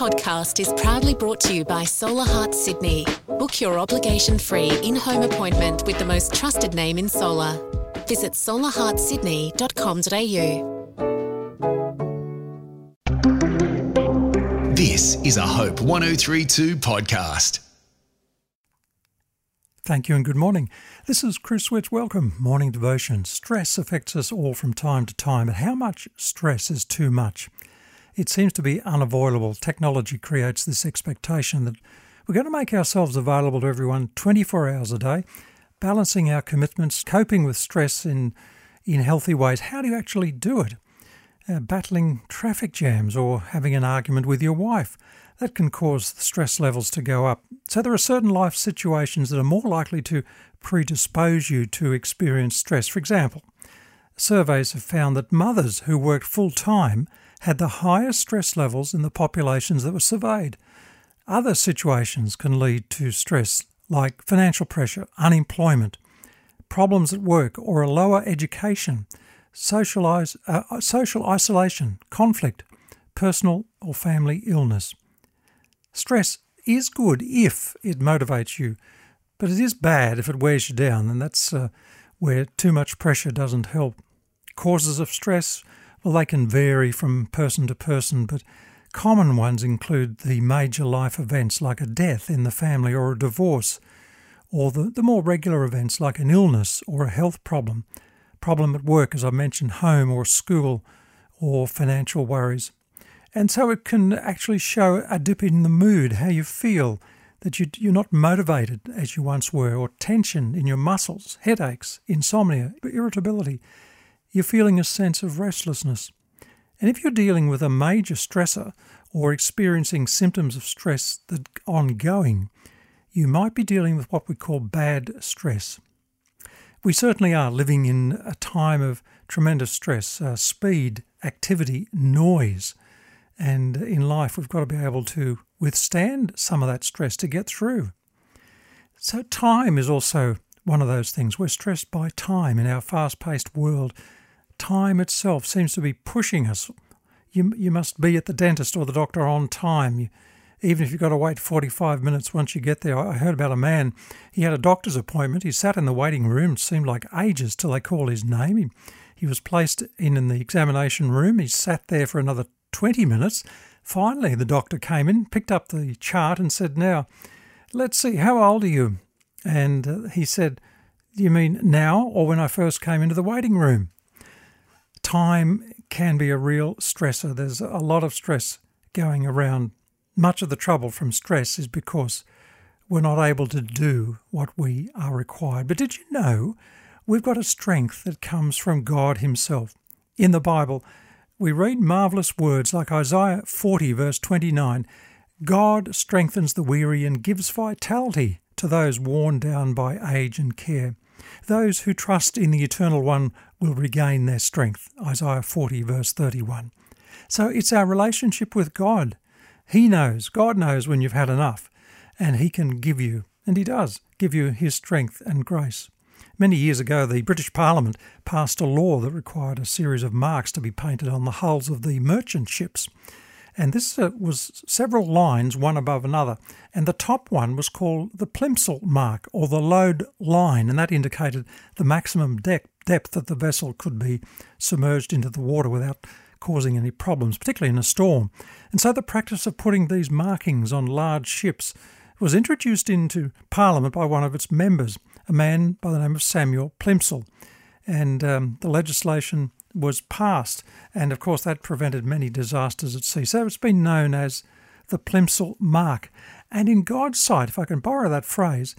podcast is proudly brought to you by Solahart Sydney. Book your obligation free in home appointment with the most trusted name in solar. Visit solahartsydney.com.au. This is a Hope 1032 podcast. Thank you and good morning. This is Chris Witts. Welcome. Morning devotion. Stress affects us all from time to time, but how much stress is too much? It seems to be unavoidable. Technology creates this expectation that we're going to make ourselves available to everyone 24 hours a day, balancing our commitments, coping with stress in, in healthy ways. How do you actually do it? Uh, battling traffic jams or having an argument with your wife. That can cause the stress levels to go up. So, there are certain life situations that are more likely to predispose you to experience stress. For example, surveys have found that mothers who worked full time had the highest stress levels in the populations that were surveyed. Other situations can lead to stress, like financial pressure, unemployment, problems at work, or a lower education, socialize, uh, social isolation, conflict, personal or family illness. Stress is good if it motivates you, but it is bad if it wears you down, and that's uh, where too much pressure doesn't help. Causes of stress well, they can vary from person to person, but common ones include the major life events like a death in the family or a divorce, or the, the more regular events like an illness or a health problem, problem at work, as I mentioned, home or school, or financial worries. And so it can actually show a dip in the mood, how you feel, that you, you're not motivated as you once were, or tension in your muscles, headaches, insomnia, irritability you're feeling a sense of restlessness. And if you're dealing with a major stressor or experiencing symptoms of stress that are ongoing, you might be dealing with what we call bad stress. We certainly are living in a time of tremendous stress, uh, speed, activity, noise. And in life, we've got to be able to withstand some of that stress to get through. So, time is also one of those things. We're stressed by time in our fast paced world time itself seems to be pushing us. You, you must be at the dentist or the doctor on time. You, even if you've got to wait 45 minutes once you get there. I heard about a man, he had a doctor's appointment. He sat in the waiting room. It seemed like ages till they called his name. He, he was placed in, in the examination room. He sat there for another 20 minutes. Finally, the doctor came in, picked up the chart, and said, Now, let's see, how old are you? And uh, he said, You mean now or when I first came into the waiting room? Time can be a real stressor. There's a lot of stress going around. Much of the trouble from stress is because we're not able to do what we are required. But did you know we've got a strength that comes from God Himself? In the Bible, we read marvellous words like Isaiah 40, verse 29 God strengthens the weary and gives vitality to those worn down by age and care. Those who trust in the Eternal One will regain their strength. Isaiah 40, verse 31. So it's our relationship with God. He knows, God knows when you've had enough, and He can give you, and He does, give you His strength and grace. Many years ago, the British Parliament passed a law that required a series of marks to be painted on the hulls of the merchant ships. And this uh, was several lines, one above another. And the top one was called the plimsoll mark, or the load line, and that indicated the maximum depth depth that the vessel could be submerged into the water without causing any problems, particularly in a storm. And so the practice of putting these markings on large ships was introduced into Parliament by one of its members, a man by the name of Samuel Plimsoll. And um, the legislation was passed, and of course that prevented many disasters at sea. So it's been known as the Plimsoll Mark. And in God's sight, if I can borrow that phrase,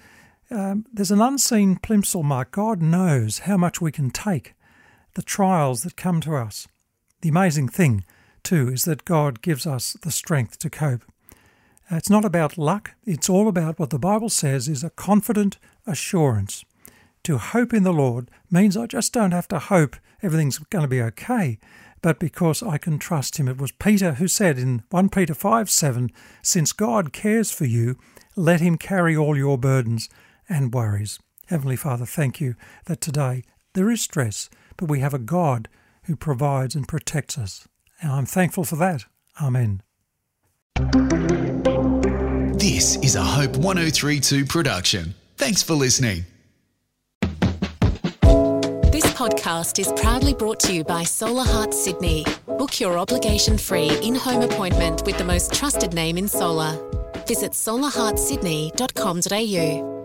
um, there's an unseen plimsoll mark. God knows how much we can take, the trials that come to us. The amazing thing, too, is that God gives us the strength to cope. Uh, it's not about luck, it's all about what the Bible says is a confident assurance. To hope in the Lord means I just don't have to hope everything's going to be okay, but because I can trust Him. It was Peter who said in 1 Peter 5 7, Since God cares for you, let Him carry all your burdens and worries. Heavenly Father, thank you that today there is stress, but we have a God who provides and protects us. And I'm thankful for that. Amen. This is a Hope 1032 production. Thanks for listening. This podcast is proudly brought to you by Solahart Sydney. Book your obligation free in home appointment with the most trusted name in solar. Visit solahartsydney.com.au.